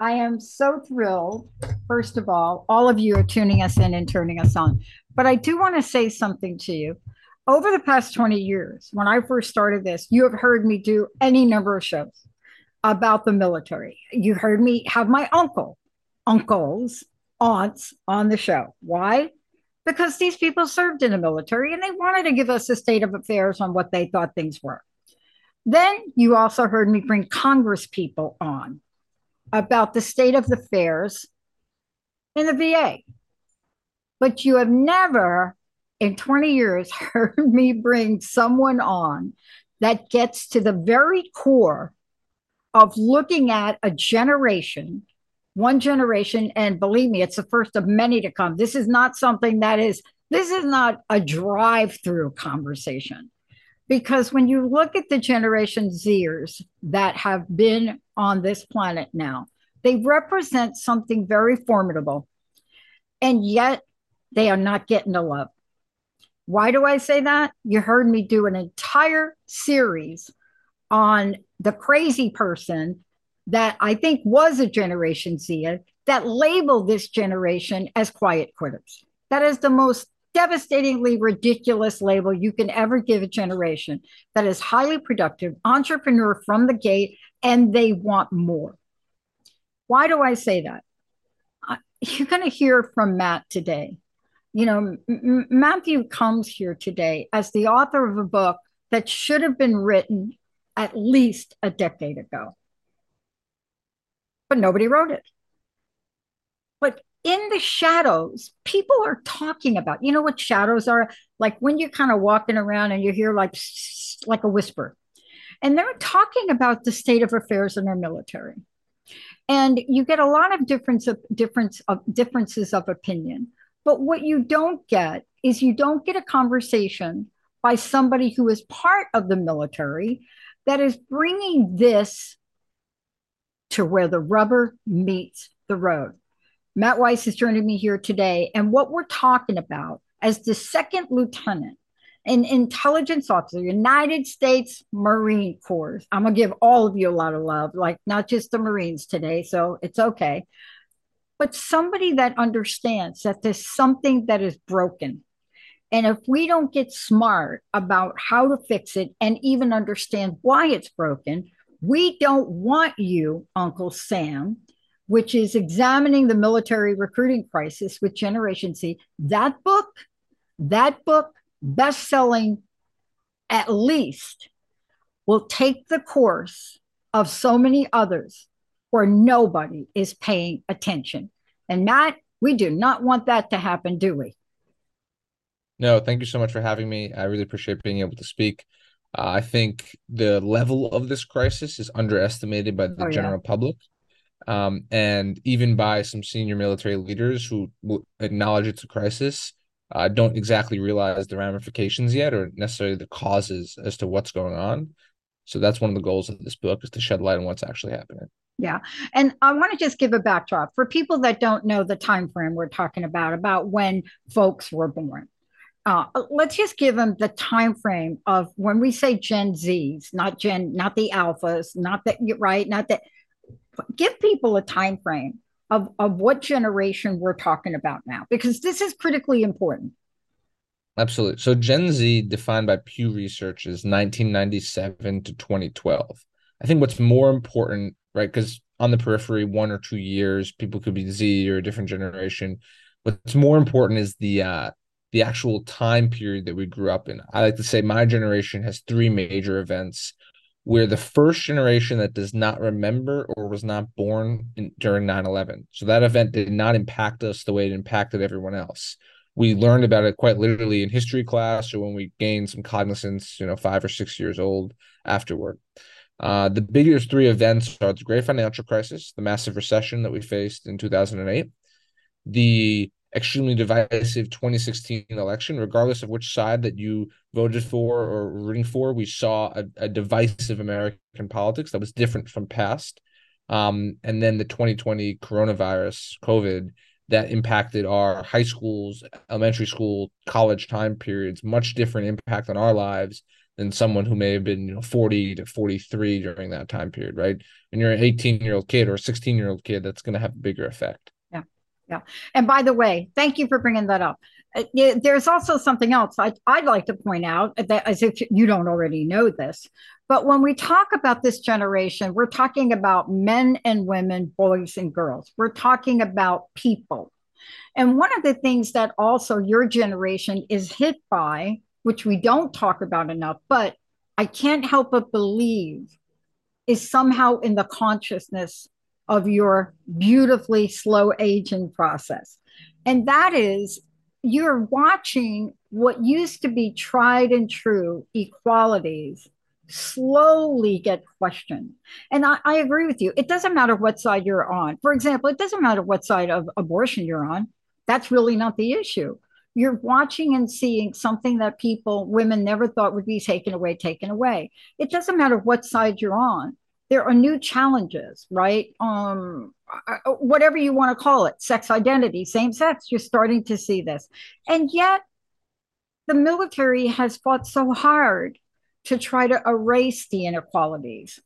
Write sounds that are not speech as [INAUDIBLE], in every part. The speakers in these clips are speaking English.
I am so thrilled. First of all, all of you are tuning us in and turning us on. But I do want to say something to you. Over the past 20 years, when I first started this, you have heard me do any number of shows about the military. You heard me have my uncle, uncles, aunts on the show. Why? Because these people served in the military and they wanted to give us a state of affairs on what they thought things were. Then you also heard me bring Congress people on about the state of the affairs in the VA. But you have never in 20 years [LAUGHS] heard me bring someone on that gets to the very core of looking at a generation, one generation, and believe me, it's the first of many to come. This is not something that is, this is not a drive through conversation. Because when you look at the Generation Zers that have been on this planet now, they represent something very formidable. And yet they are not getting the love. Why do I say that? You heard me do an entire series on the crazy person that I think was a Generation Z that labeled this generation as quiet quitters. That is the most devastatingly ridiculous label you can ever give a generation that is highly productive, entrepreneur from the gate, and they want more. Why do I say that? You're going to hear from Matt today. You know, M- Matthew comes here today as the author of a book that should have been written at least a decade ago. But nobody wrote it. But in the shadows, people are talking about, you know what shadows are? Like when you're kind of walking around and you hear like, like a whisper. And they're talking about the state of affairs in our military. And you get a lot of difference of difference of differences of opinion. But what you don't get is you don't get a conversation by somebody who is part of the military that is bringing this to where the rubber meets the road. Matt Weiss is joining me here today. And what we're talking about as the second lieutenant, an intelligence officer, United States Marine Corps. I'm going to give all of you a lot of love, like not just the Marines today. So it's okay. But somebody that understands that there's something that is broken and if we don't get smart about how to fix it and even understand why it's broken, we don't want you, Uncle Sam, which is examining the military recruiting crisis with Generation Z. That book, that book, best selling at least, will take the course of so many others where nobody is paying attention. And Matt, we do not want that to happen, do we? No, thank you so much for having me. I really appreciate being able to speak. Uh, I think the level of this crisis is underestimated by the oh, general yeah. public, um, and even by some senior military leaders who acknowledge it's a crisis. Uh, don't exactly realize the ramifications yet, or necessarily the causes as to what's going on. So that's one of the goals of this book is to shed light on what's actually happening. Yeah. And I want to just give a backdrop for people that don't know the time frame we're talking about about when folks were born uh, let's just give them the time frame of when we say Gen Zs, not Gen, not the alphas, not that right, not that. Give people a time frame of of what generation we're talking about now, because this is critically important. Absolutely. So Gen Z, defined by Pew Research, is 1997 to 2012. I think what's more important, right? Because on the periphery, one or two years, people could be Z or a different generation. What's more important is the uh, the actual time period that we grew up in. I like to say my generation has three major events. We're the first generation that does not remember or was not born in, during 9 11. So that event did not impact us the way it impacted everyone else. We learned about it quite literally in history class or when we gained some cognizance, you know, five or six years old afterward. Uh, the biggest three events are the great financial crisis, the massive recession that we faced in 2008, the extremely divisive 2016 election, regardless of which side that you voted for or rooting for, we saw a, a divisive American politics that was different from past. Um, and then the 2020 coronavirus, COVID, that impacted our high schools, elementary school, college time periods, much different impact on our lives than someone who may have been you know 40 to 43 during that time period, right? When you're an 18 year old kid or a 16 year old kid, that's going to have a bigger effect. Yeah. And by the way, thank you for bringing that up. Uh, there's also something else I, I'd like to point out that as if you don't already know this, but when we talk about this generation, we're talking about men and women, boys and girls. We're talking about people. And one of the things that also your generation is hit by, which we don't talk about enough, but I can't help but believe is somehow in the consciousness of your beautifully slow aging process. And that is you're watching what used to be tried and true equalities slowly get questioned. And I, I, agree with you. It doesn't matter what side you're on. For example, it doesn't matter what side of abortion you're on. That's really not the issue. You're watching and seeing something that people, women never thought would be taken away, taken away. It doesn't matter what side you're on there are new challenges, right? Um, whatever you want to call it, sex identity, same sex, you're starting to see this. And yet, the military has fought so hard to try to erase the inequalities.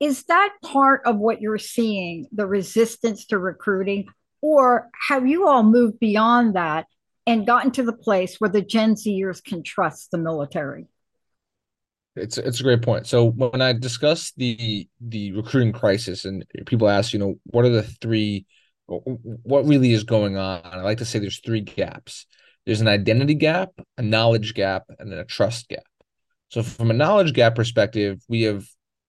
Is that part of what you're seeing, the resistance to recruiting? Or have you all moved beyond that and gotten to the place where the Gen Zers can trust the military? It's it's a great point. So when I discuss the the recruiting crisis and people ask, you know, what are the three what really is going on? I like to say there's three gaps. There's an identity gap, a knowledge gap, and then a trust gap. So from a knowledge gap perspective, we have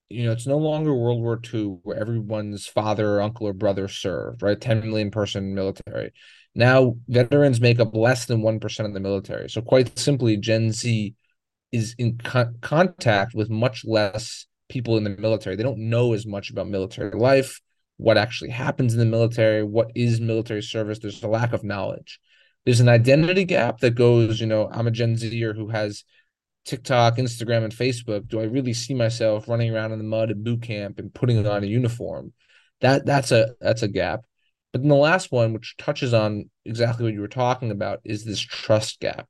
you know, it's no longer World War II where everyone's father, or uncle, or brother served, right? 10 million person military. Now veterans make up less than 1% of the military. So quite simply, Gen Z is in co- contact with much less people in the military. They don't know as much about military life, what actually happens in the military, what is military service. There's a lack of knowledge. There's an identity gap that goes, you know, I'm a Gen Zer who has TikTok, Instagram, and Facebook. Do I really see myself running around in the mud at boot camp and putting on a uniform? That that's a that's a gap. But then the last one, which touches on exactly what you were talking about, is this trust gap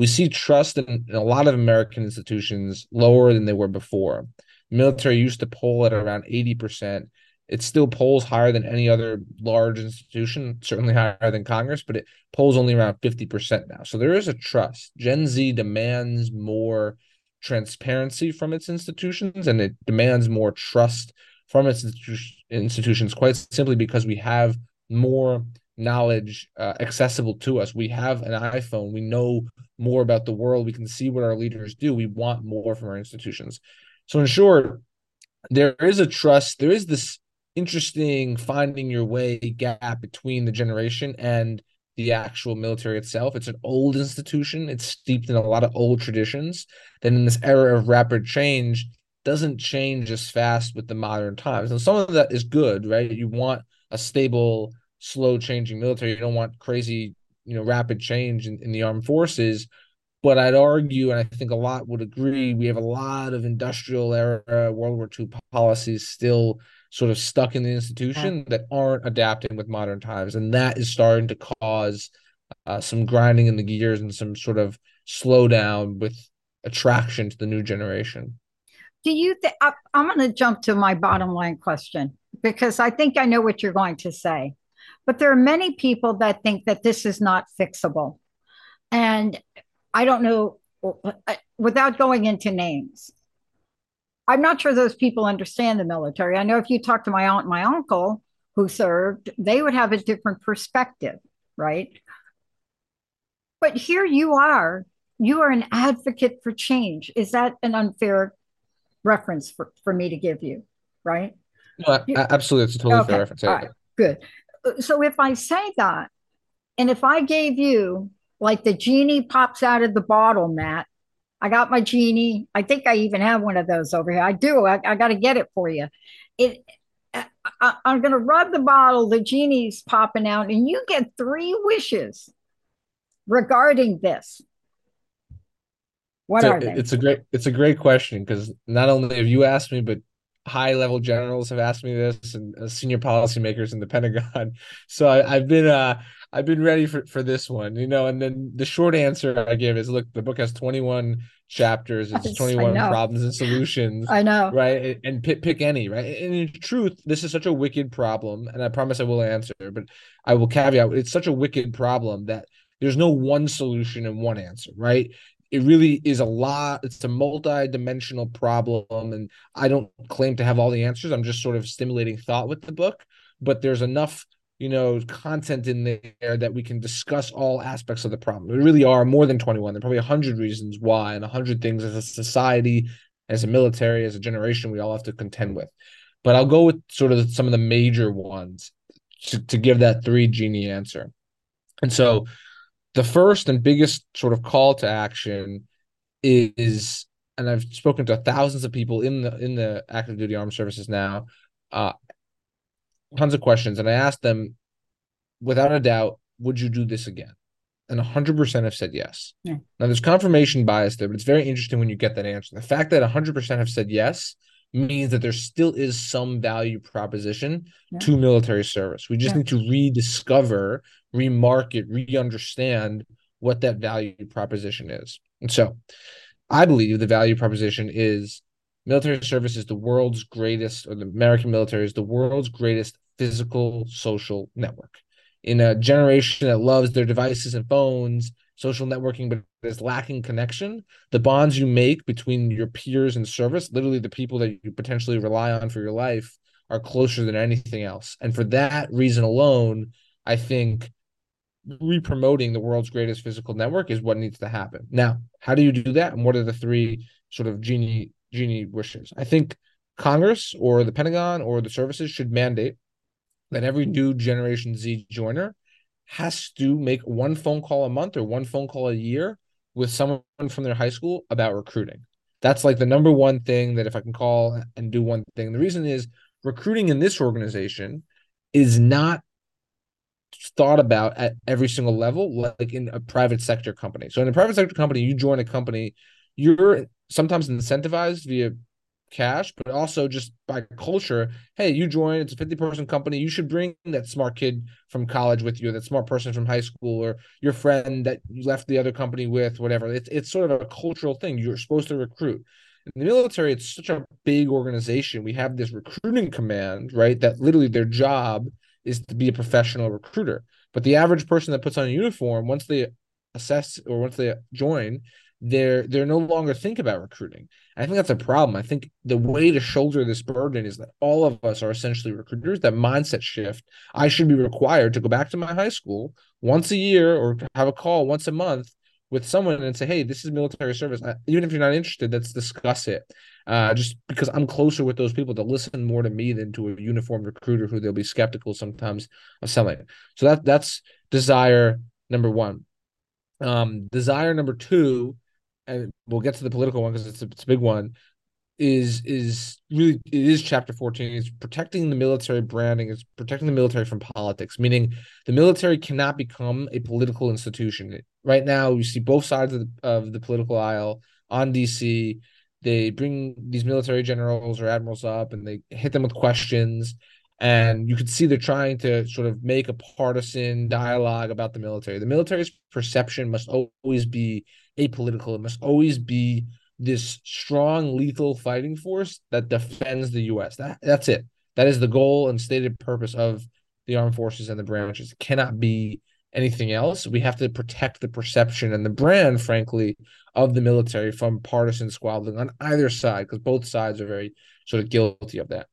we see trust in, in, a lot of American institutions lower than they were before. The military used to poll at around 80%. It still polls higher than any other large institution, certainly higher than Congress, but it polls only around 50% now. So there is a trust. Gen Z demands more transparency from its institutions and it demands more trust from its institutions, quite simply because we have more knowledge uh, accessible to us. We have an iPhone. We know more about the world. We can see what our leaders do. We want more from our institutions. So, in short, there is a trust. There is this interesting finding your way gap between the generation and the actual military itself. It's an old institution. It's steeped in a lot of old traditions. Then, in this era of rapid change, doesn't change as fast with the modern times. And some of that is good, right? You want a stable slow changing military. You don't want crazy, you know, rapid change in, in the armed forces. But I'd argue, and I think a lot would agree, we have a lot of industrial era World War II policies still sort of stuck in the institution that aren't adapting with modern times. And that is starting to cause uh, some grinding in the gears and some sort of slowdown with attraction to the new generation. Do you think I'm going to jump to my bottom line question because I think I know what you're going to say. But there are many people that think that this is not fixable. And I don't know, uh, without going into names, I'm not sure those people understand the military. I know if you talk to my aunt and my uncle who served, they would have a different perspective, right? But here you are. You are an advocate for change. Is that an unfair reference for, for me to give you? Right? No, absolutely. It's a totally okay. fair reference. All right. Good. So if I say that, and if I gave you like the genie pops out of the bottle, Matt, I got my genie. I think I even have one of those over here. I do. I, I got to get it for you. It. I, am going to rub the bottle. The genie's popping out, and you get three wishes regarding this. What so are they? It's a great. It's a great question because not only have you asked me, but high level generals have asked me this, and uh, senior policymakers in the [LAUGHS] Pentagon. So I, have been. Uh, I've been ready for, for this one, you know. And then the short answer I give is look, the book has 21 chapters, it's 21 problems and solutions. I know. Right. And pick, pick any, right. And in truth, this is such a wicked problem. And I promise I will answer, but I will caveat it's such a wicked problem that there's no one solution and one answer, right? It really is a lot. It's a multi-dimensional problem, and I don't claim to have all the answers. I'm just sort of stimulating thought with the book, but there's enough you know content in there that we can discuss all aspects of the problem there really are more than 21 there are probably 100 reasons why and 100 things as a society as a military as a generation we all have to contend with but i'll go with sort of some of the major ones to, to give that three genie answer and so the first and biggest sort of call to action is and i've spoken to thousands of people in the in the active duty armed services now uh, tons of questions, and I asked them, without a doubt, would you do this again? And 100% have said yes. Yeah. Now, there's confirmation bias there, but it's very interesting when you get that answer. The fact that 100% have said yes means that there still is some value proposition yeah. to military service. We just yeah. need to rediscover, remarket, re understand what that value proposition is. And so I believe the value proposition is military service is the world's greatest, or the American military is the world's greatest physical social network. In a generation that loves their devices and phones, social networking, but is lacking connection, the bonds you make between your peers in service, literally the people that you potentially rely on for your life, are closer than anything else. And for that reason alone, I think re-promoting the world's greatest physical network is what needs to happen. Now, how do you do that? And what are the three sort of genie genie wishes. I think Congress or the Pentagon or the services should mandate that every new Generation Z joiner has to make one phone call a month or one phone call a year with someone from their high school about recruiting. That's like the number one thing that if I can call and do one thing. The reason is recruiting in this organization is not thought about at every single level like in a private sector company. So in a private sector company, you join a company, you're sometimes incentivized via cash, but also just by culture. Hey, you join, it's a 50 person company. You should bring that smart kid from college with you, that smart person from high school, or your friend that you left the other company with, whatever. It's, it's sort of a cultural thing. You're supposed to recruit. In the military, it's such a big organization. We have this recruiting command, right? That literally their job is to be a professional recruiter. But the average person that puts on a uniform, once they assess or once they join, they're they're no longer think about recruiting. I think that's a problem. I think the way to shoulder this burden is that all of us are essentially recruiters. That mindset shift. I should be required to go back to my high school once a year or have a call once a month with someone and say, "Hey, this is military service. Even if you're not interested, let's discuss it." Uh, just because I'm closer with those people to listen more to me than to a uniformed recruiter who they'll be skeptical sometimes of selling. So that that's desire number one. Um, desire number two and we'll get to the political one because it's, it's a big one is is really it is chapter 14 it's protecting the military branding. It's protecting the military from politics meaning the military cannot become a political institution. Right now you see both sides of the, of the political aisle on dc they bring these military generals or admirals up and they hit them with questions. And you can see they're trying to sort of make a partisan dialogue about the military. The military's perception must always be apolitical. It must always be this strong, lethal fighting force that defends the U.S. That that's it. That is the goal and stated purpose of the armed forces and the branches. It cannot be anything else. We have to protect the perception and the brand, frankly, of the military from partisan squabbling on either side, because both sides are very sort of guilty of that.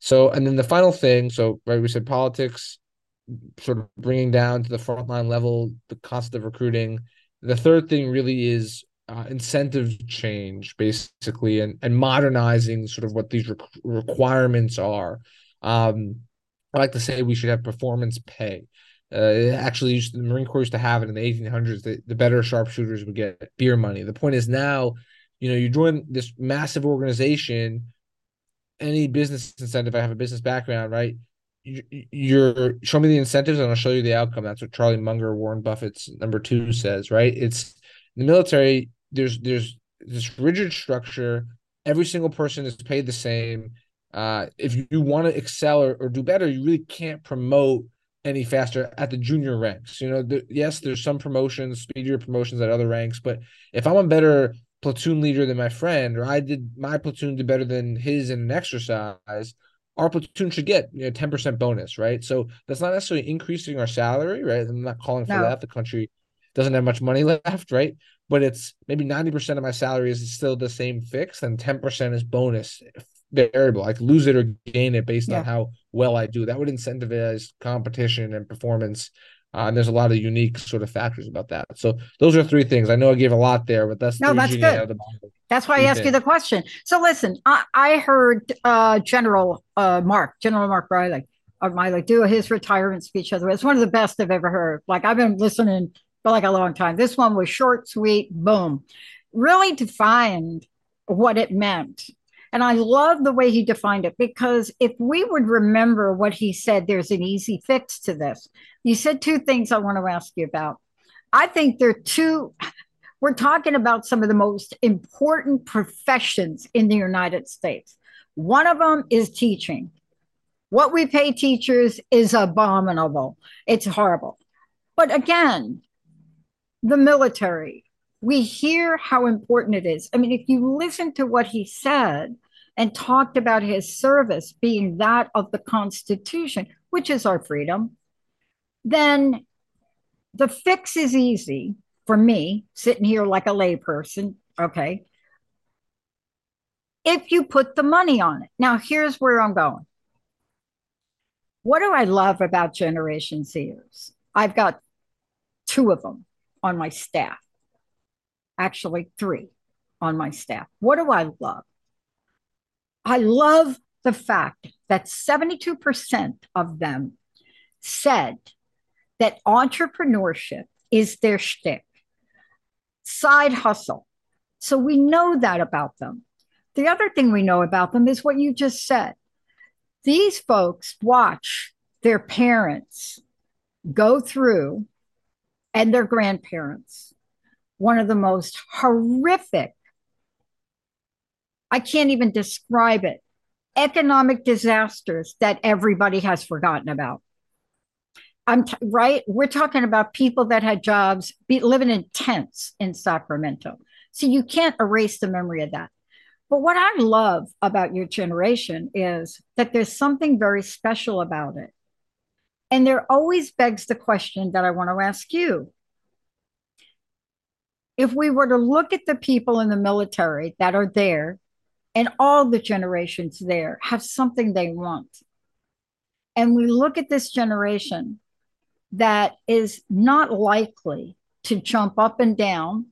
So, and then the final thing, so right, we said politics, sort of bringing down to the frontline level the cost of recruiting. The third thing really is uh, incentive change, basically, and and modernizing sort of what these re- requirements are. Um, I like to say we should have performance pay. Uh, actually, used, the Marine Corps used to have it in the 1800s. The, the better sharpshooters would get beer money. The point is now, you know, you join this massive organization. Any business incentive, I have a business background, right? you're show me the incentives and I'll show you the outcome. That's what Charlie Munger, Warren Buffett's number two says, right? It's the military. There's there's this rigid structure. Every single person is paid the same. Uh, if you want to excel or, or do better, you really can't promote any faster at the junior ranks. You know, the, yes, there's some promotions, speedier promotions at other ranks, but if I'm a better platoon leader than my friend, or I did my platoon did better than his in an exercise, our platoon should get you know 10% bonus, right? So that's not necessarily increasing our salary, right? I'm not calling for no. that. The country doesn't have much money [LAUGHS] left, right? But it's maybe 90% of my salary is still the same fix, and 10% is bonus variable. I could lose it or gain it based yeah. on how well I do. That would incentivize competition and performance. Uh, and there's a lot of unique sort of factors about that. So those are three things. I know I gave a lot there, but that's no, that's good. That's why I asked you the question. So listen, I, I heard uh, General uh, Mark, General Mark Milley, of my like do his retirement speech. It's one of the best I've ever heard. Like I've been listening for like a long time. This one was short, sweet, boom, really defined what it meant. And I love the way he defined it because if we would remember what he said, there's an easy fix to this. You said two things I want to ask you about. I think there are two we're talking about some of the most important professions in the United States. One of them is teaching. What we pay teachers is abominable, it's horrible. But again, the military, we hear how important it is. I mean, if you listen to what he said and talked about his service being that of the Constitution, which is our freedom, then the fix is easy for me, sitting here like a layperson, okay, if you put the money on it. Now, here's where I'm going. What do I love about Generation Zers? I've got two of them on my staff, actually, three on my staff. What do I love? I love the fact that 72% of them said that entrepreneurship is their shtick side hustle. So we know that about them. The other thing we know about them is what you just said. These folks watch their parents go through and their grandparents one of the most horrific, I can't even describe it, economic disasters that everybody has forgotten about. I'm t- right. We're talking about people that had jobs be, living in tents in Sacramento. So you can't erase the memory of that. But what I love about your generation is that there's something very special about it. And there always begs the question that I want to ask you. If we were to look at the people in the military that are there and all the generations there have something they want, and we look at this generation that is not likely to jump up and down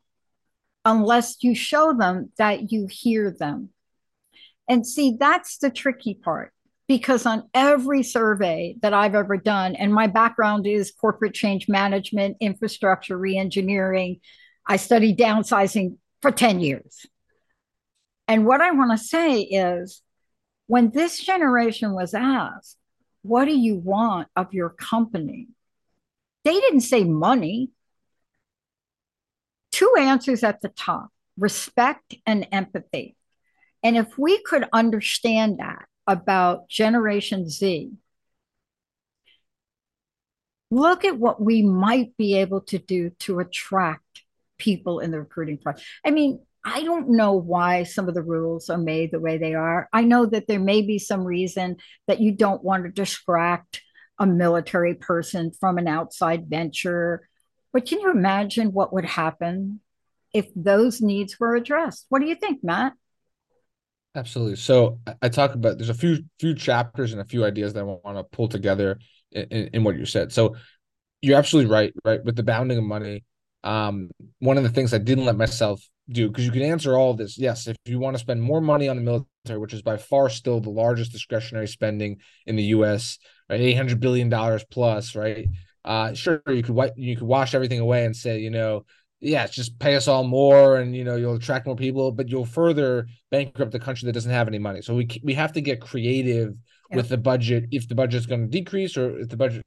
unless you show them that you hear them. And see, that's the tricky part because on every survey that I've ever done, and my background is corporate change management, infrastructure reengineering, I studied downsizing for 10 years. And what I want to say is when this generation was asked, What do you want of your company? They didn't say money. Two answers at the top respect and empathy. And if we could understand that about Generation Z, look at what we might be able to do to attract people in the recruiting process. I mean, I don't know why some of the rules are made the way they are. I know that there may be some reason that you don't want to distract a military person from an outside venture. But can you imagine what would happen if those needs were addressed? What do you think, Matt? Absolutely. So I talk about there's a few few chapters and a few ideas that I want to pull together in, in what you said. So you're absolutely right, right? With the bounding of money, um, one of the things I didn't let myself do, because you can answer all this. Yes, if you want to spend more money on the military, which is by far still the largest discretionary spending in the US, right? Eight hundred billion dollars plus, right? Uh, sure, you could you could wash everything away and say, you know, yeah, just pay us all more, and you know you'll attract more people, but you'll further bankrupt the country that doesn't have any money. So we we have to get creative yeah. with the budget. If the budget's going to decrease, or if the budget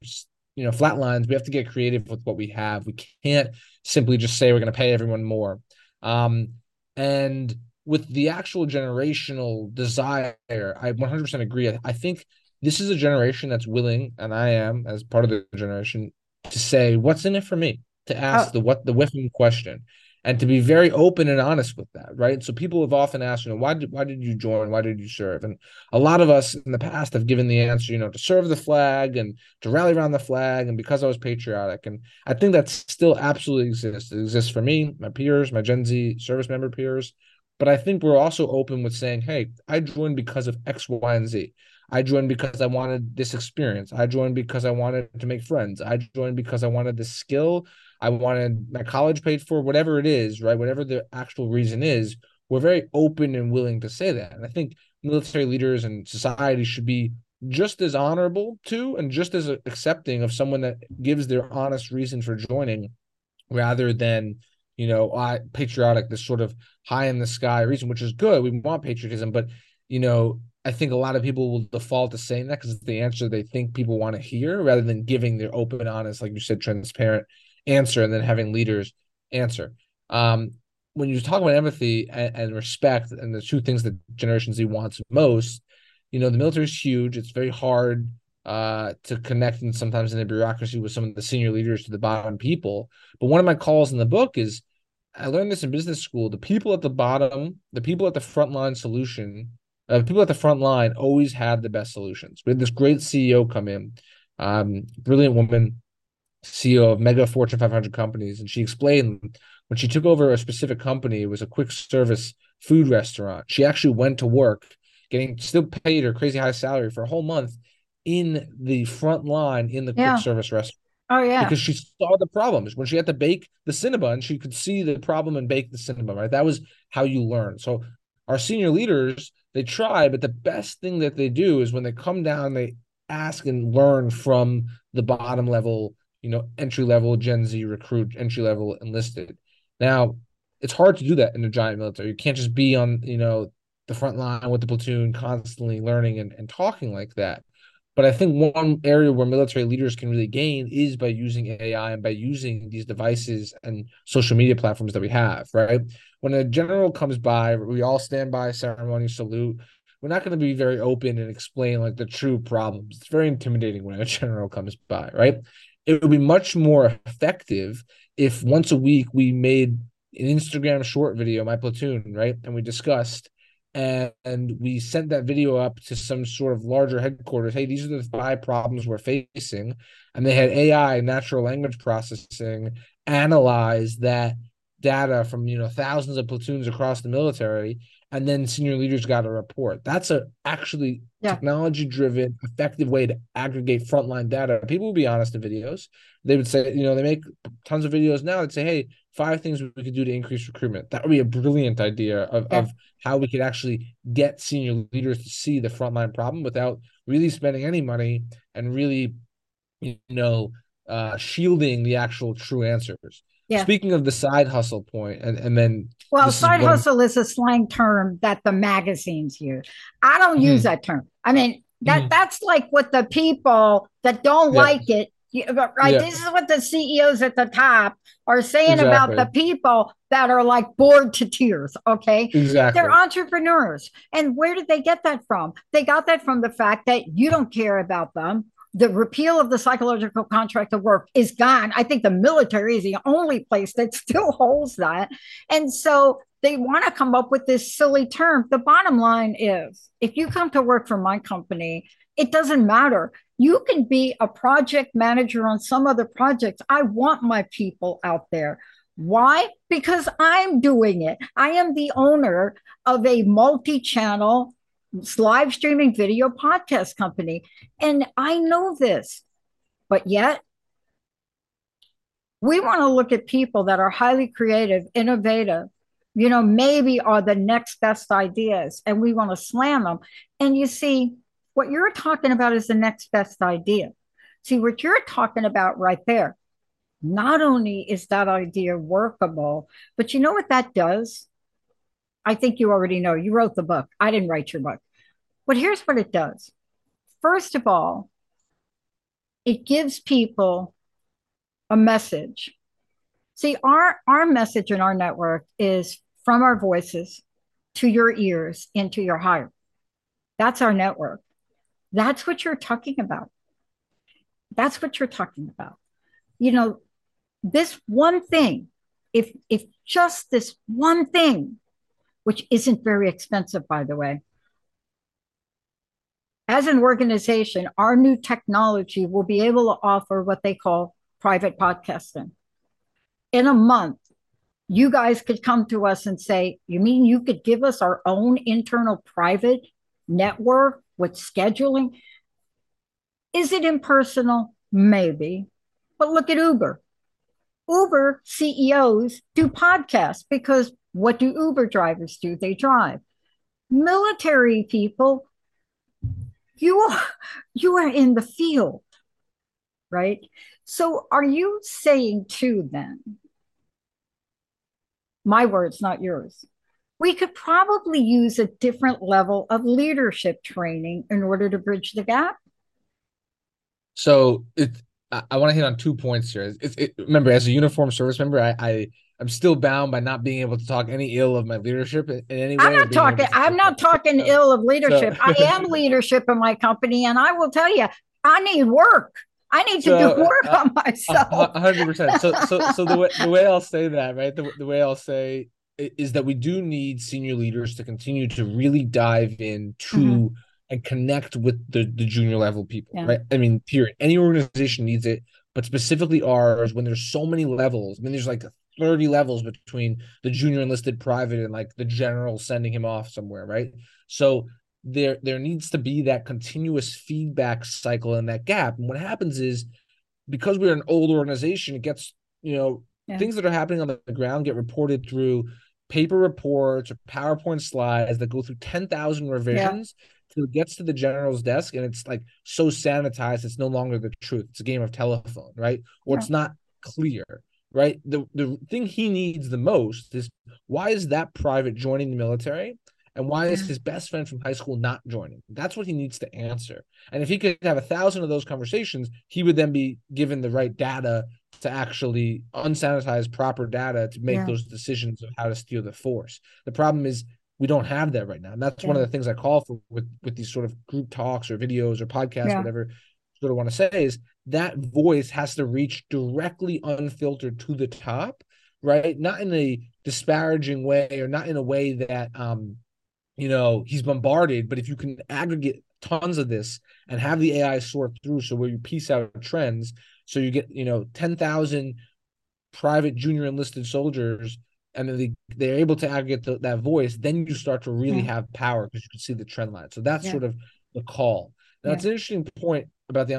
you know flatlines, we have to get creative with what we have. We can't simply just say we're going to pay everyone more. Um, and with the actual generational desire, I 100% agree. I, I think this is a generation that's willing, and I am as part of the generation, to say what's in it for me to oh. ask oh. the what the WIIFM question and to be very open and honest with that right? So people have often asked you know why did why did you join? Why did you serve? And a lot of us in the past have given the answer you know to serve the flag and to rally around the flag and because i was patriotic. And i think that still absolutely exists. It exists for me my peers my gen z service member peers. But i think we're also open with saying hey i joined because of x y and z. I joined because I wanted this experience. I joined because I wanted to make friends. I joined because I wanted the skill I wanted my college paid for, whatever it is, right? Whatever the actual reason is, we're very open and willing to say that. And I think military leaders and society should be just as honorable to and just as accepting of someone that gives their honest reason for joining rather than you know I, patriotic this sort of high in the sky reason which is good we want patriotism but you know i think a lot of people will default to saying that because it's the answer they think people want to hear rather than giving their open honest like you said transparent answer and then having leaders answer. Um, when you talk about empathy and, and, respect and the two things that Generation Z wants most, you know, the military is huge. It's very hard uh, to connect and sometimes in the bureaucracy with some of the senior leaders to the bottom people. But one of my calls in the book is I learned this in business school. The people at the bottom, the people at the front line solution, uh, people at the front line always had the best solutions. We had this great CEO come in, um, brilliant woman, CEO of mega Fortune 500 companies, and she explained when she took over a specific company, it was a quick service food restaurant. She actually went to work, getting still paid her crazy high salary for a whole month in the front line in the yeah. quick service restaurant. Oh yeah, because she saw the problems when she had to bake the cinnabon. She could see the problem and bake the cinnabon. Right, that was how you learn. So our senior leaders they try, but the best thing that they do is when they come down, they ask and learn from the bottom level you know, entry level Gen Z recruit, entry level enlisted. Now, it's hard to do that in a giant military. You can't just be on, you know, the front line with the platoon constantly learning and, and talking like that. But I think one area where military leaders can really gain is by using AI and by using these devices and social media platforms that we have, right? When a general comes by, we all stand by ceremony, salute. We're not going to be very open and explain like the true problems. It's very intimidating when a [LAUGHS] general comes by, right? It would be much more effective if once a week we made an Instagram short video, my platoon, right? And we discussed and, and we sent that video up to some sort of larger headquarters. Hey, these are the five problems we're facing. And they had AI, natural language processing, analyze that data from you know thousands of platoons across the military and then senior leaders got a report. That's a actually yeah. technology driven, effective way to aggregate frontline data. People would be honest in videos. They would say, you know, they make tons of videos now. They'd say, hey, five things we could do to increase recruitment. That would be a brilliant idea of, yeah. of how we could actually get senior leaders to see the frontline problem without really spending any money and really, you know, uh, shielding the actual true answers. Yeah. Speaking of the side hustle point, and, and then well, side is hustle is a slang term that the magazines use. I don't mm-hmm. use that term. I mean, that mm-hmm. that's like what the people that don't yeah. like it, right? Yeah. This is what the CEOs at the top are saying exactly. about the people that are like bored to tears. Okay, exactly. They're entrepreneurs, and where did they get that from? They got that from the fact that you don't care about them the repeal of the psychological contract of work is gone. I think the military is the only place that still holds that. And so they want to come up with this silly term. The bottom line is if you come to work for my company, it doesn't matter. You can be a project manager on some other projects. I want my people out there. Why? Because I'm doing it. I am the owner of a multi channel live streaming video podcast company. And I know this. But yet, we want to look at people that are highly creative, innovative, you know, maybe are the next best ideas, and we want to slam them. And you see, what you're talking about is the next best idea. See, what you're talking about right there, not only is that idea workable, but you know what that does? I think you already know. You wrote the book. I didn't write your book. But here's what it does. First of all, it gives people a message. See, our, our message in our network is from our voices to your ears into your heart. That's our network. That's what you're talking about. That's what you're talking about. You know, this one thing, if if just this one thing, which isn't very expensive, by the way, as an organization, our new technology will be able to offer what they call private podcasting. In a month, you guys could come to us and say, You mean you could give us our own internal private network with scheduling? Is it impersonal? Maybe. But look at Uber. Uber CEOs do podcasts because what do Uber drivers do? They drive. Military people, you are, you are in the field, right? So are you saying too then my words, not yours. We could probably use a different level of leadership training in order to bridge the gap. So it, I, I want to hit on two points here. It, it, remember, as a uniform service member, I, I I'm still bound by not being able to talk any ill of my leadership in, in any way. I'm not talking. I'm not talking so, ill of leadership. So. I am [LAUGHS] leadership in my company, and I will tell you, I need work. I need to so, do work uh, on myself. hundred percent. So, so, so the way the way I'll say that, right? The, the way I'll say is that we do need senior leaders to continue to really dive into mm-hmm. and connect with the the junior level people, yeah. right? I mean, period. Any organization needs it, but specifically ours, when there's so many levels. I mean, there's like 30 levels between the junior enlisted private and like the general sending him off somewhere, right? So there there needs to be that continuous feedback cycle and that gap. And what happens is because we're an old organization, it gets, you know, yeah. things that are happening on the ground get reported through paper reports or PowerPoint slides that go through 10,000 revisions yeah. till it gets to the general's desk and it's like so sanitized, it's no longer the truth. It's a game of telephone, right? Or yeah. it's not clear, right? The, the thing he needs the most is why is that private joining the military? And why is his best friend from high school not joining? That's what he needs to answer. And if he could have a thousand of those conversations, he would then be given the right data to actually unsanitize proper data to make yeah. those decisions of how to steer the force. The problem is we don't have that right now. And that's yeah. one of the things I call for with, with these sort of group talks or videos or podcasts, yeah. whatever sort of want to say is that voice has to reach directly unfiltered to the top, right? Not in a disparaging way or not in a way that um you know he's bombarded but if you can aggregate tons of this and have the ai sort through so where you piece out trends so you get you know 10,000 private junior enlisted soldiers and then they, they're able to aggregate the, that voice then you start to really yeah. have power because you can see the trend line so that's yeah. sort of the call now yeah. it's an interesting point about the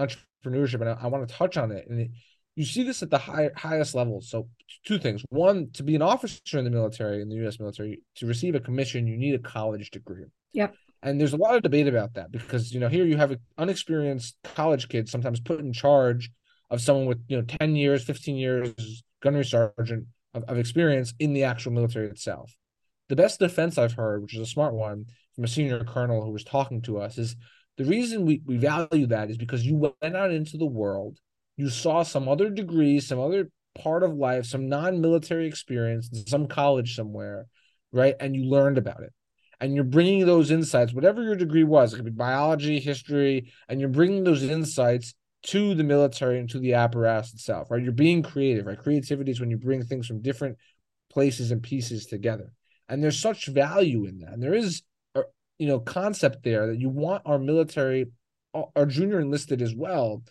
entrepreneurship and i, I want to touch on it and it, you see this at the high, highest levels. So two things. One, to be an officer in the military, in the U.S. military, to receive a commission, you need a college degree. Yep. And there's a lot of debate about that because you know here you have an unexperienced college kid sometimes put in charge of someone with you know 10 years, 15 years gunnery sergeant of, of experience in the actual military itself. The best defense I've heard, which is a smart one from a senior colonel who was talking to us, is the reason we, we value that is because you went out into the world you saw some other degree, some other part of life, some non-military experience, some college somewhere, right? And you learned about it. And you're bringing those insights, whatever your degree was, it could be biology, history, and you're bringing those insights to the military and to the apparatus itself, right? You're being creative, right? Creativity is when you bring things from different places and pieces together. And there's such value in that. And there is, you know, concept there that you want our military, our junior enlisted as well,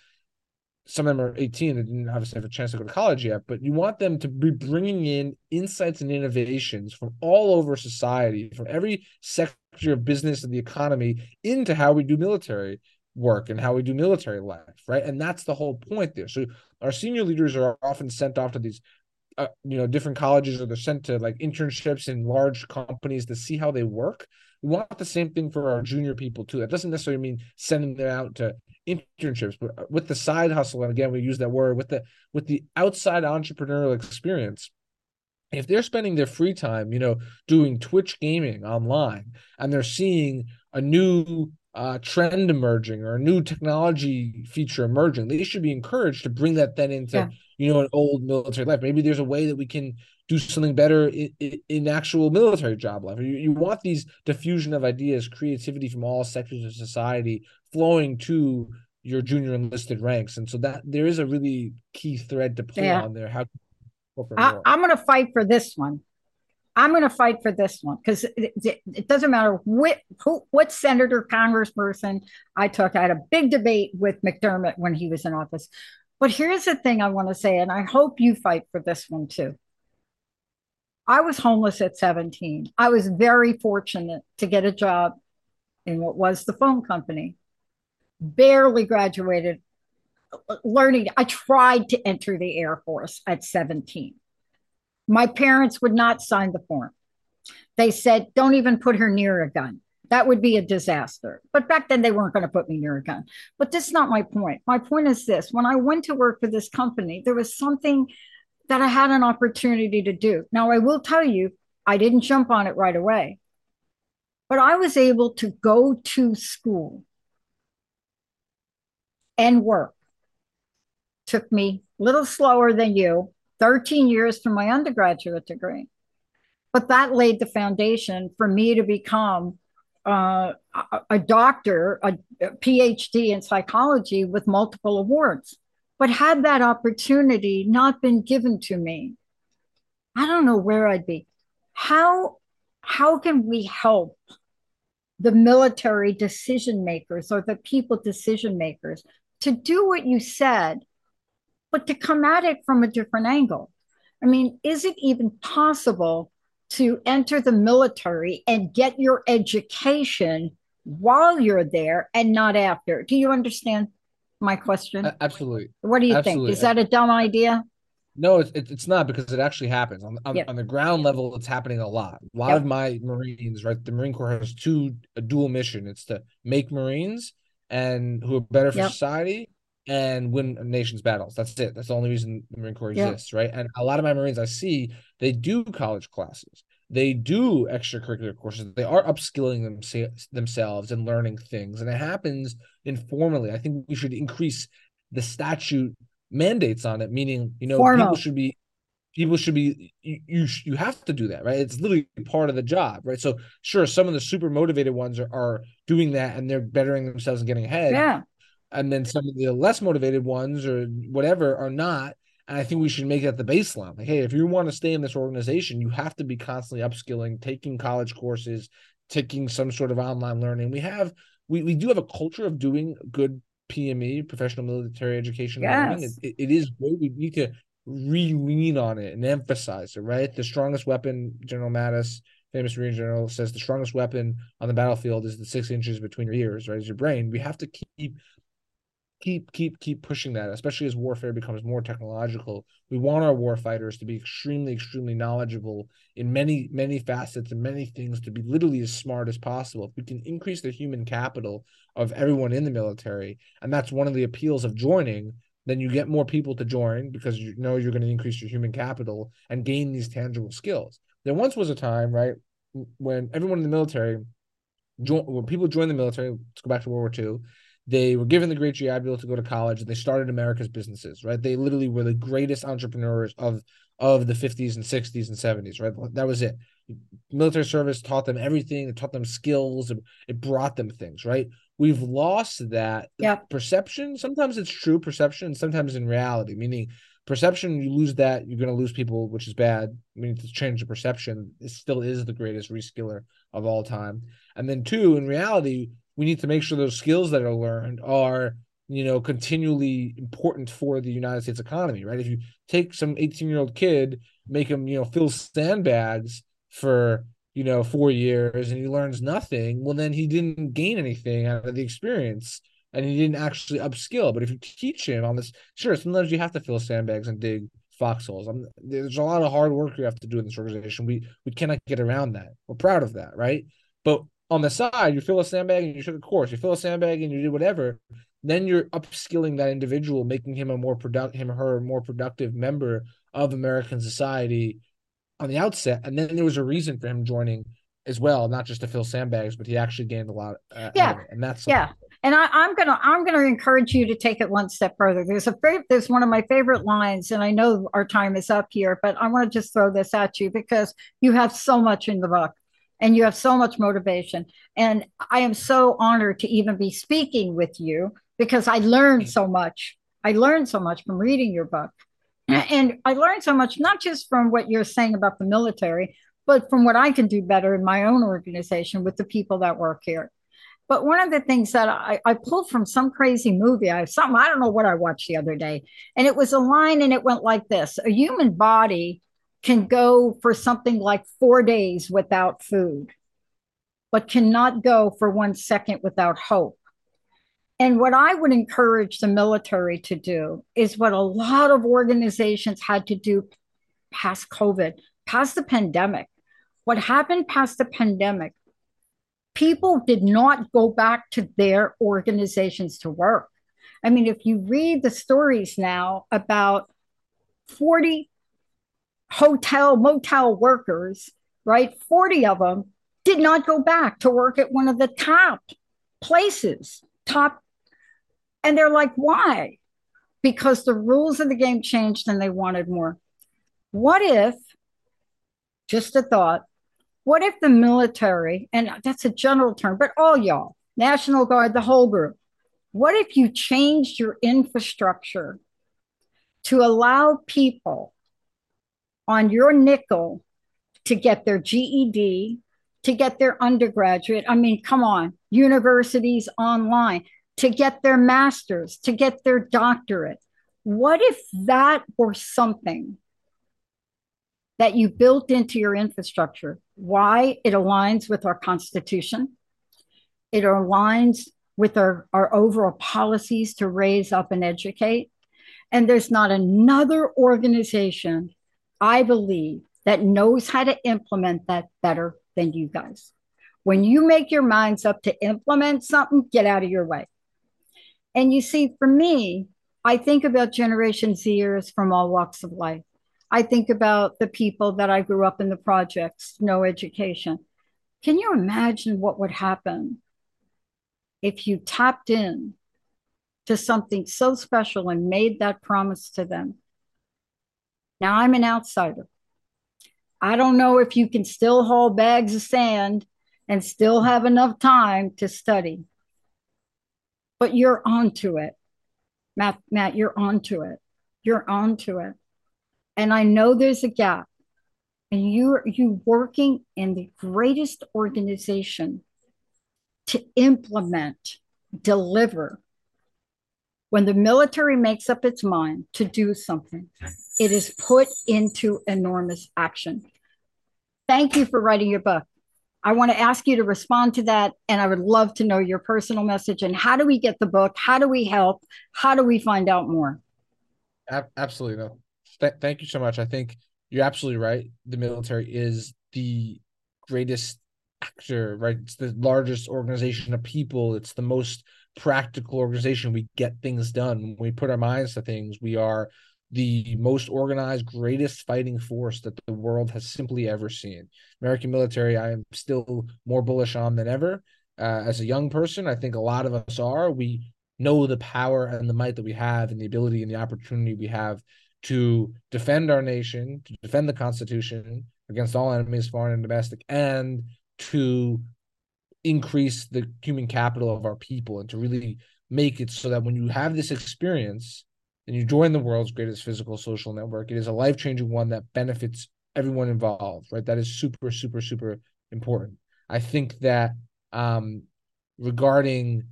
some of them are 18 and didn't obviously have a chance to go to college yet, but you want them to be bringing in insights and innovations from all over society, from every sector of business and the economy into how we do military. work and how we do military life, right? And that's the whole point there. So our senior leaders are often sent off to these uh, you know different colleges or they're sent to like internships in large companies to see how they work we want the same thing for our junior people too that doesn't necessarily mean sending them out to internships but with the side hustle and again we use that word with the with the outside entrepreneurial experience if they're spending their free time you know doing twitch gaming online and they're seeing a new uh, trend emerging or a new technology feature emerging, they should be encouraged to bring that then into yeah. you know an old military life. Maybe there's a way that we can do something better in, in actual military job life. You, you want these diffusion of ideas, creativity from all sectors of society flowing to your junior enlisted ranks, and so that there is a really key thread to pull yeah. on there. How I, I'm going to fight for this one I'm going to fight for this one because it, it, it, doesn't matter what who, what senator, congressperson I took. I had a big debate with McDermott when he was in office. But here's the thing I want to say, and I hope you fight for this one too. I was homeless at 17. I was very fortunate to get a job in what was the phone company. Barely graduated, learning. I tried to enter the Air Force at 17 my parents would not sign the form. They said, don't even put her near a gun. That would be a disaster. But back then, they weren't going to put me near a gun. But this is not my point. My point is this when I went to work for this company, there was something that I had an opportunity to do. Now, I will tell you, I didn't jump on it right away, but I was able to go to school and work. Took me a little slower than you, 13 years for my undergraduate degree. But that laid the foundation for me to become uh, a, doctor, a PhD in psychology with multiple awards. But had that opportunity not been given to me, I don't know where I'd be. How how can we help the military decision makers or the people decision makers to do what you said but to come at it from a different angle. I mean, is it even possible to enter the military and get your education while you're there and not after? Do you understand my question? Absolutely. What do you Absolutely. think? Is that a dumb idea? No, it's it's not because it actually happens on on, yep. on the ground level. It's happening a lot. A lot yep. of my Marines, right? The Marine Corps has two a dual mission. It's to make Marines and who are better for yep. society, and win nation's battles. That's it. That's the only reason the Marine Corps exists, right? And a lot of my Marines I see, they do college classes. They do extracurricular courses. They are upskilling them, themselves and learning things. And it happens informally. I think we should increase the statute mandates on it, meaning, you know, Formal. people should be people should be you, you you have to do that right it's literally part of the job right so sure some of the super motivated ones are, are doing that and they're bettering themselves and getting ahead yeah and then some of the less motivated ones or whatever are not. And I think we should make that the baseline. Like, hey, if you want to stay in this organization, you have to be constantly upskilling, taking college courses, taking some sort of online learning. We have we, we do have a culture of doing good PME, professional military education yes. It, it is great. We need to re-lean on it and emphasize it, right? The strongest weapon, General Mattis, famous Marine general, says the strongest weapon on the battlefield is the six inches between your ears, right? Is your brain. We have to keep keep keep keep pushing that especially as warfare becomes more technological. We want our war fighters to be extremely extremely knowledgeable in many many facets and many things to be literally as smart as possible. If we can increase the human capital of everyone in the military and that's one of the appeals of joining then you get more people to join because you know you're going to increase your human capital and gain these tangible skills. There once was a time right when everyone in the military join, when people joined the military let's go back to world war ii they were given the great GI Bill to go to college and they started America's businesses, right? They literally were the greatest entrepreneurs of of the 50s and 60s and 70s, right? That was it. Military service taught them everything, it taught them skills, it brought them things, right? We've lost that yep. perception. Sometimes it's true perception, sometimes in reality, meaning perception, you lose that, you're going to lose people, which is bad. We need to change the perception. It still is the greatest reskiller of all time. And then, two, in reality, we need to make sure those skills that are learned are you know continually important for the united states economy right if you take some 18 year old kid make him you know fill sandbags for you know four years and he learns nothing well then he didn't gain anything out of the experience and he didn't actually upskill. But if you teach him on this, sure, sometimes you have to fill sandbags and dig foxholes. I'm, there's a lot of hard work you have to do in this organization. We we cannot get around that. We're proud of that, right? But on the side, you fill a sandbag and you took a course. You fill a sandbag and you do whatever. Then you're upskilling that individual, making him a more productive, him or her more productive member of American society on the outset. And then there was a reason for him joining as well, not just to fill sandbags, but he actually gained a lot. Uh, yeah, and that's yeah. And I, am gonna I'm gonna encourage you to take it one step further. There's a there's one of my favorite lines, and I know our time is up here, but I want to just throw this at you because you have so much in the book, and you have so much motivation, and I am so honored to even be speaking with you because I learned so much. I learned so much from reading your book. And I learned so much, not just from what you're saying about the military, but from what I can do better in my own organization with the people that work here. But one of the things that I, I pulled from some crazy movie, I something I don't know what I watched the other day, and it was a line, and it went like this: A human body can go for something like four days without food, but cannot go for one second without hope. And what I would encourage the military to do is what a lot of organizations had to do past COVID, past the pandemic. What happened past the pandemic, people did not go back to their organizations to work. I mean, if you read the stories now about 40 hotel, motel workers, right? 40 of them did not go back to work at one of the top places, top and they're like, why? Because the rules of the game changed and they wanted more. What if, just a thought, what if the military, and that's a general term, but all y'all, National Guard, the whole group, what if you changed your infrastructure to allow people on your nickel to get their GED, to get their undergraduate? I mean, come on, universities online to get their master's, to get their doctorate. What if that were something that you built into your infrastructure? Why? It aligns with our Constitution, it aligns with our, our overall policies to raise up and educate. And there's not another organization, I believe, that knows how to implement that better than you guys. When you make your minds up to implement something, get out of your way. And you see, for me, I think about Generation Zers from all walks of life. I think about the people that I grew up in the projects, no education. Can you imagine what would happen if you tapped in to something so special and made that promise to them? Now, I'm an outsider. I don't know if you can still haul bags of sand and still have enough time to study but you're onto it. Matt, Matt, you're onto it. You're onto it. And I know there's a gap. And you are you working in the greatest organization to implement, deliver. When the military makes up its mind to do something, it is put into enormous action. Thank you for writing your book. I want to ask you to respond to that. And I would love to know your personal message and how do we get the book? How do we help? How do we find out more? Absolutely. No. Th- thank you so much. I think you're absolutely right. The military is the greatest actor, right? It's the largest organization of people. It's the most practical organization. We get things done. We put our minds to things, we are the most organized, greatest fighting force that the world has simply ever seen. American military, I am still more bullish on than ever. Uh, as a young person, I think a lot of us are. We know the power and the might that we have, and the ability and the opportunity we have to defend our nation, to defend the Constitution against all enemies, foreign and domestic, and to increase the human capital of our people and to really make it so that when you have this experience and you join the world's greatest physical social network. It is a life changing one that benefits everyone involved, right? That is super, super, super important. I think that um, regarding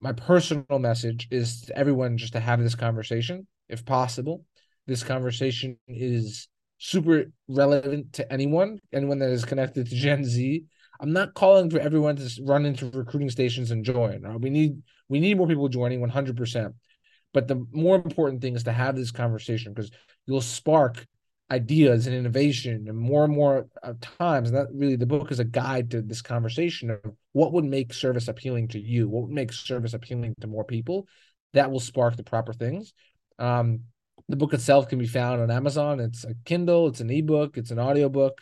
my personal message is to everyone just to have this conversation if possible. This conversation is super relevant to anyone, anyone that is connected to Gen Z. I'm not calling for everyone to run into recruiting stations and join. Right? We need we need more people joining 100%. But the more important thing is to have this conversation because you'll spark ideas and innovation and more and more times and that really the book is a guide to this conversation of what would make service appealing to you what would make service appealing to more people that will spark the proper things um, the book itself can be found on amazon it's a kindle it's an ebook it's an audiobook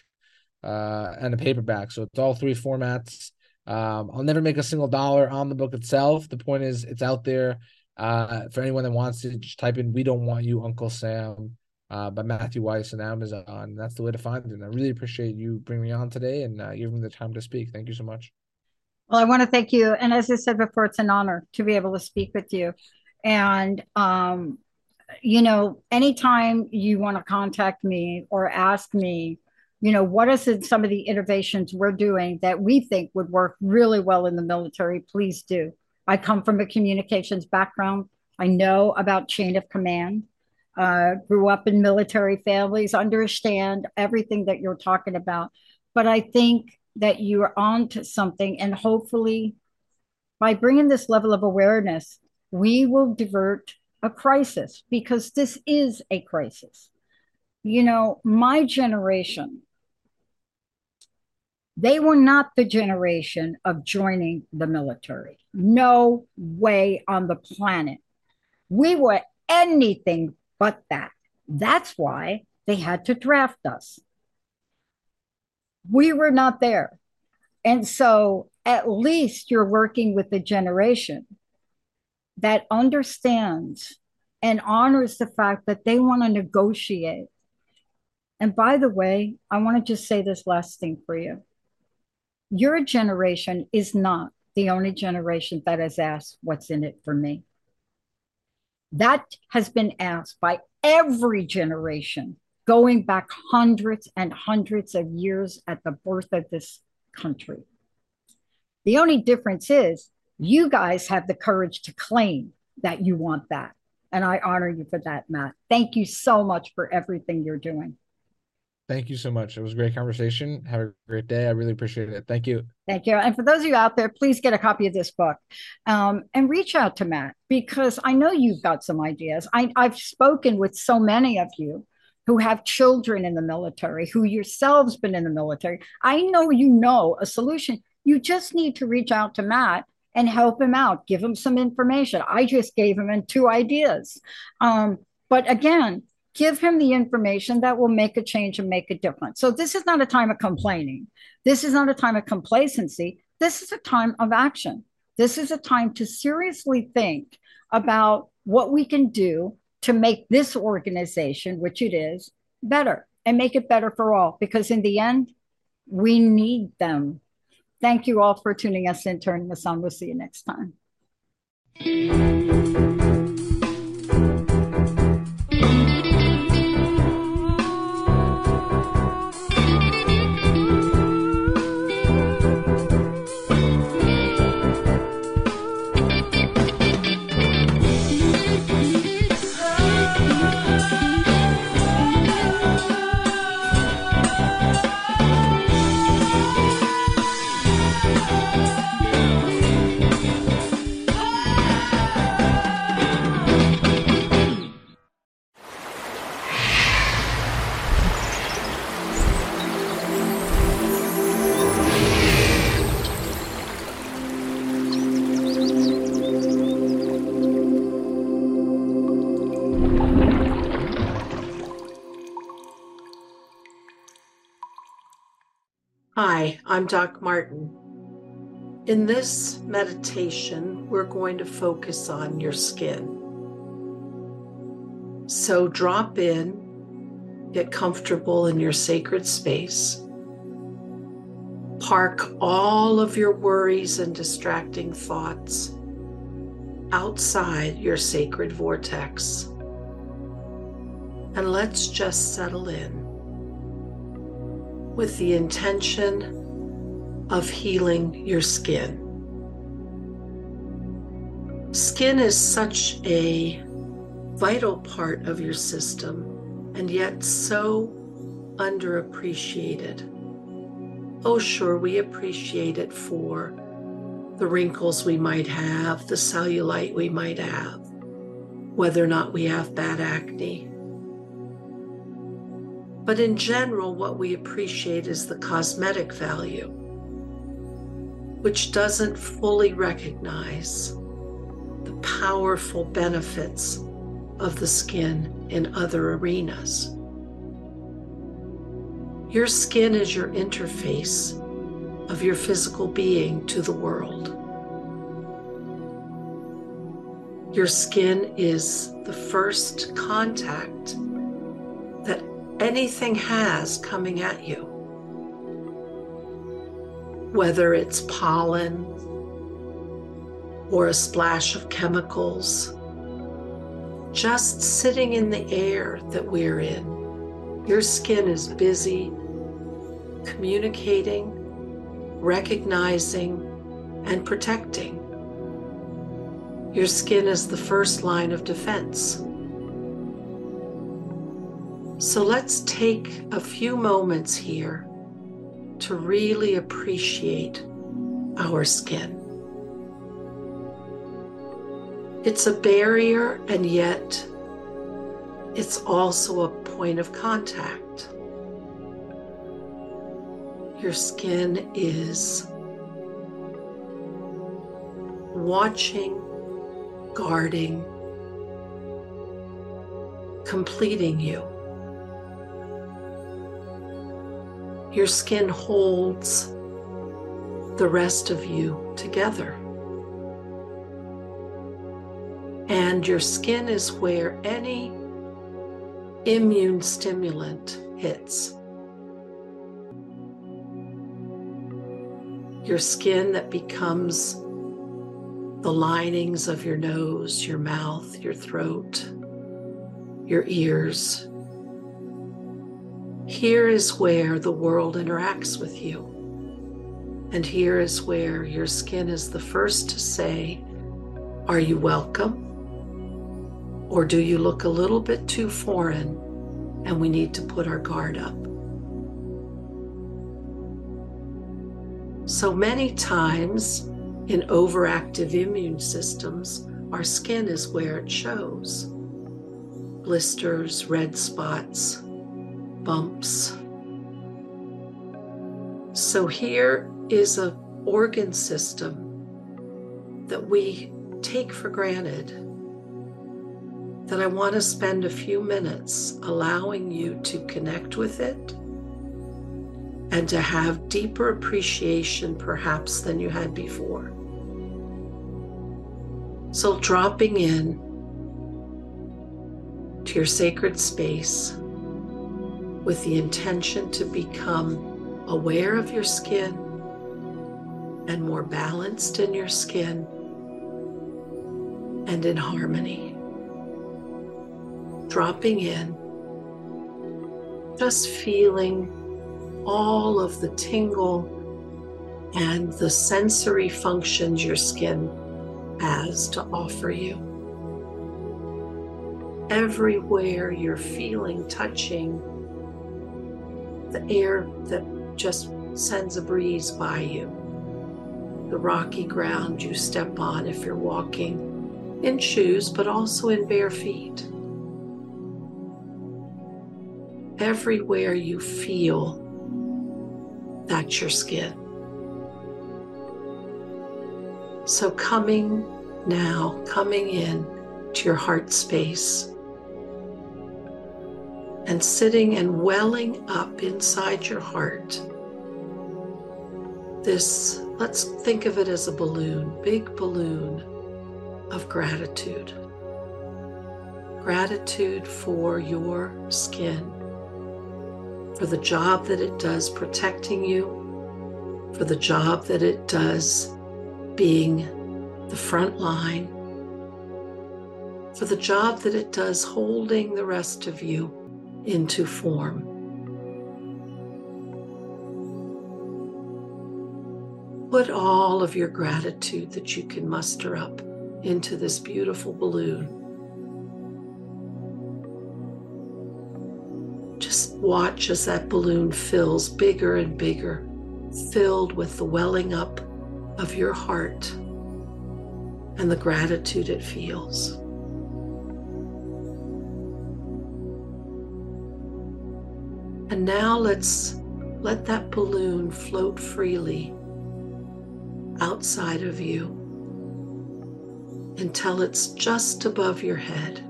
uh, and a paperback so it's all three formats um, i'll never make a single dollar on the book itself the point is it's out there uh, for anyone that wants to just type in we don't want you uncle sam uh, by Matthew Weiss and Amazon. That's the way to find it. And I really appreciate you bringing me on today and uh, giving me the time to speak. Thank you so much. Well, I want to thank you. And as I said before, it's an honor to be able to speak with you. And, um, you know, anytime you want to contact me or ask me, you know, what it, some of the innovations we're doing that we think would work really well in the military, please do. I come from a communications background. I know about chain of command uh, grew up in military families, understand everything that you're talking about. But I think that you are on to something, and hopefully, by bringing this level of awareness, we will divert a crisis because this is a crisis. You know, my generation, they were not the generation of joining the military. No way on the planet. We were anything but that. That's why they had to draft us. We were not there. And so at least you're working with a generation that understands and honors the fact that they want to negotiate. And by the way, I want to just say this last thing for you. Your generation is not the only generation that has asked, What's in it for me? That has been asked by every generation going back hundreds and hundreds of years at the birth of this country. The only difference is you guys have the courage to claim that you want that. And I honor you for that, Matt. Thank you so much for everything you're doing. Thank you so much. It was a great conversation. Have a great day. I really appreciate it. Thank you. Thank you. And for those of you out there, please get a copy of this book um, and reach out to Matt because I know you've got some ideas. I, I've spoken with so many of you who have children in the military, who yourselves been in the military. I know you know a solution. You just need to reach out to Matt and help him out, give him some information. I just gave him two ideas. Um, but again, give him the information that will make a change and make a difference. So this is not a time of complaining. This is not a time of complacency. This is a time of action. This is a time to seriously think about what we can do to make this organization, which it is, better and make it better for all. Because in the end, we need them. Thank you all for tuning us in, turning us on. We'll see you next time. I'm Doc Martin. In this meditation, we're going to focus on your skin. So drop in, get comfortable in your sacred space. Park all of your worries and distracting thoughts outside your sacred vortex. And let's just settle in with the intention of healing your skin. Skin is such a vital part of your system and yet so underappreciated. oh, sure, we appreciate it for the wrinkles we might have, the cellulite we might have, whether or not we have bad acne. But in general, what we appreciate is the cosmetic value, which doesn't fully recognize the powerful benefits of the skin in other arenas. Your skin is your interface of your physical being to the world. Your skin is the first contact that anything has coming at you. Whether it's pollen or a splash of chemicals, just sitting in the air that we're in. Your skin is busy communicating, recognizing, and protecting. Your skin is the first line of defense. So let's take a few moments here to really appreciate our skin. It's a barrier, and yet it's also a point of contact. Your skin is watching, guarding, completing you. Your skin holds the rest of you together. And your skin is where any immune stimulant hits. Your skin that becomes the linings of your nose, your mouth, your throat, your ears. Here is where the world interacts with you. And here is where your skin is the first to say, Are you welcome? Or do you look a little bit too foreign and we need to put our guard up? So many times in overactive immune systems, our skin is where it shows blisters, red spots, bumps. So here is an organ system that we take for granted that I want to spend a few minutes allowing you to connect with it and to have deeper appreciation perhaps than you had before. So, dropping in to your sacred space with the intention to become aware of your skin and more balanced in your skin and in harmony dropping in, just feeling all of the tingle and the sensory functions your skin has to offer you. Everywhere you're feeling touching the air that just sends a breeze by you, the rocky ground you step on if you're walking in shoes, but also in bare feet. everywhere you feel that's your skin. So, coming now, coming in to your heart space and sitting and welling up inside your heart. This, let's think of it as a balloon, big balloon of gratitude. Gratitude for your skin for the job that it does protecting you, for the job that it does being the front line, for the job that it does holding the rest of you into form. Put all of your gratitude that you can muster up into this beautiful balloon. Just watch as that balloon fills bigger and bigger filled with the welling up of your heart and the gratitude it feels. And now let's let that balloon float freely outside of you until it's just above your head.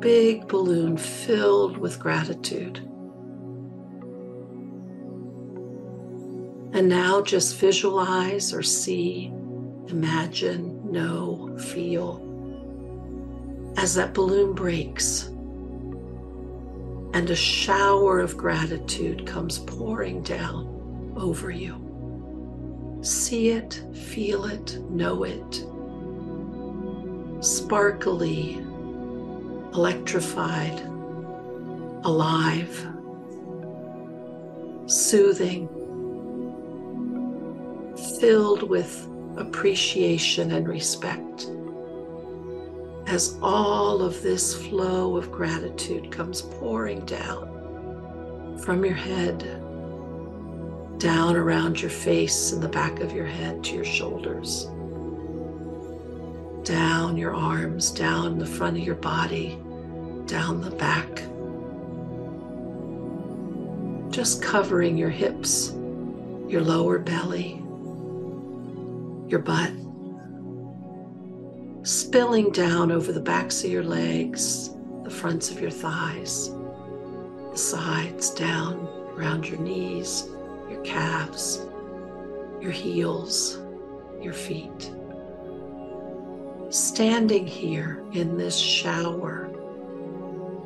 Big balloon filled with gratitude. And now just visualize or see, imagine, know, feel as that balloon breaks and a shower of gratitude comes pouring down over you. See it, feel it, know it. Sparkly, electrified, alive, soothing, filled with appreciation and respect as all of this flow of gratitude comes pouring down from your head, down around your face and the back of your head to your shoulders, down your arms, down the front of your body, down the back. Just covering your hips, your lower belly, your butt spilling down over the backs of your legs, the fronts of your thighs, the sides, down around your knees, your calves, your heels, your feet. Standing here in this shower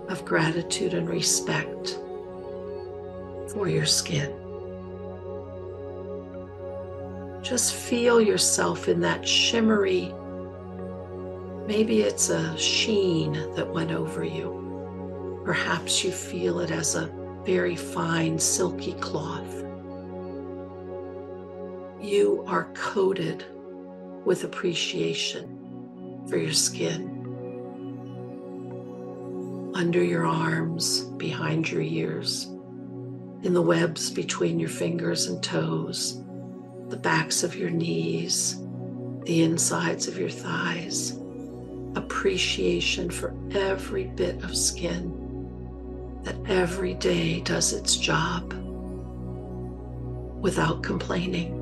of gratitude and respect for your skin. Just feel yourself in that shimmery Maybe it's a sheen that went over you. Perhaps you feel it as a very fine, silky cloth. You are coated with appreciation for your skin. Under your arms, behind your ears, in the webs between your fingers and toes, the backs of your knees, the insides of your thighs appreciation for every bit of skin that every day does its job without complaining.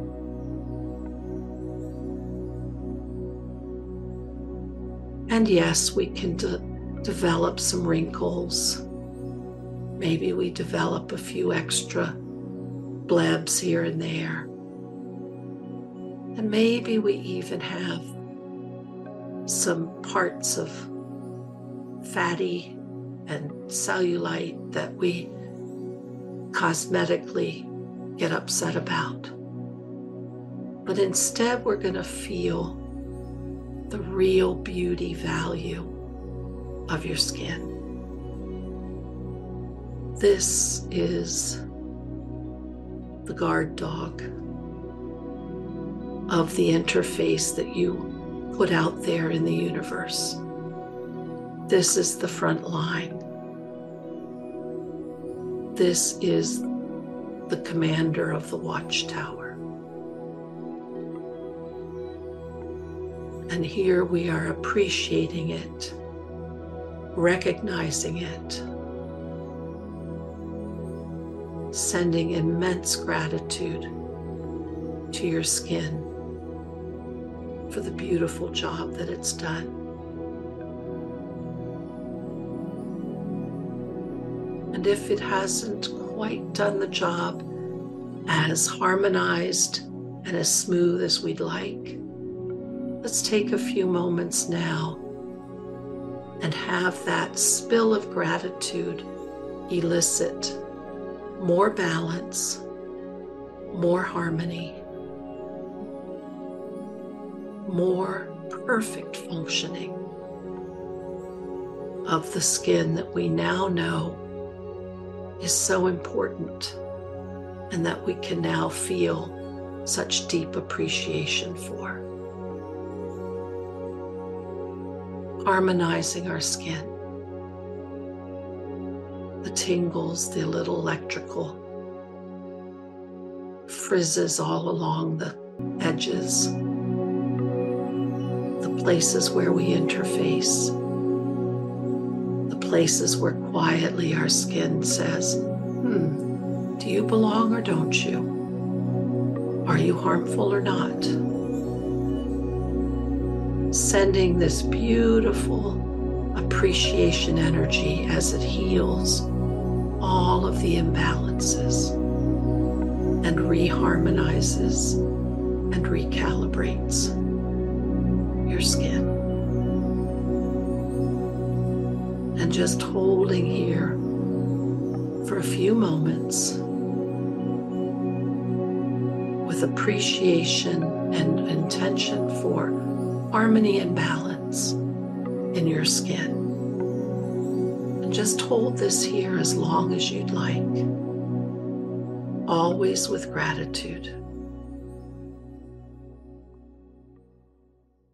And yes, we can de- develop some wrinkles. Maybe we develop a few extra blebs here and there. And maybe we even have some parts of fatty and cellulite that we cosmetically get upset about. But instead, we're going to feel the real beauty value of your skin. This is the guard dog of the interface that you put out there in the universe. This is the front line. This is the commander of the watchtower. And here we are appreciating it, recognizing it, sending immense gratitude to your skin for the beautiful job that it's done. And if it hasn't quite done the job as harmonized and as smooth as we'd like, let's take a few moments now and have that spill of gratitude elicit more balance, more harmony more perfect functioning of the skin that we now know is so important and that we can now feel such deep appreciation for. Harmonizing our skin, the tingles, the little electrical frizzes all along the edges, the places where we interface, the places where quietly our skin says, hmm, do you belong or don't you? Are you harmful or not? Sending this beautiful appreciation energy as it heals all of the imbalances and reharmonizes and recalibrates your skin. And just holding here for a few moments with appreciation and intention for harmony and balance in your skin. And just hold this here as long as you'd like, always with gratitude.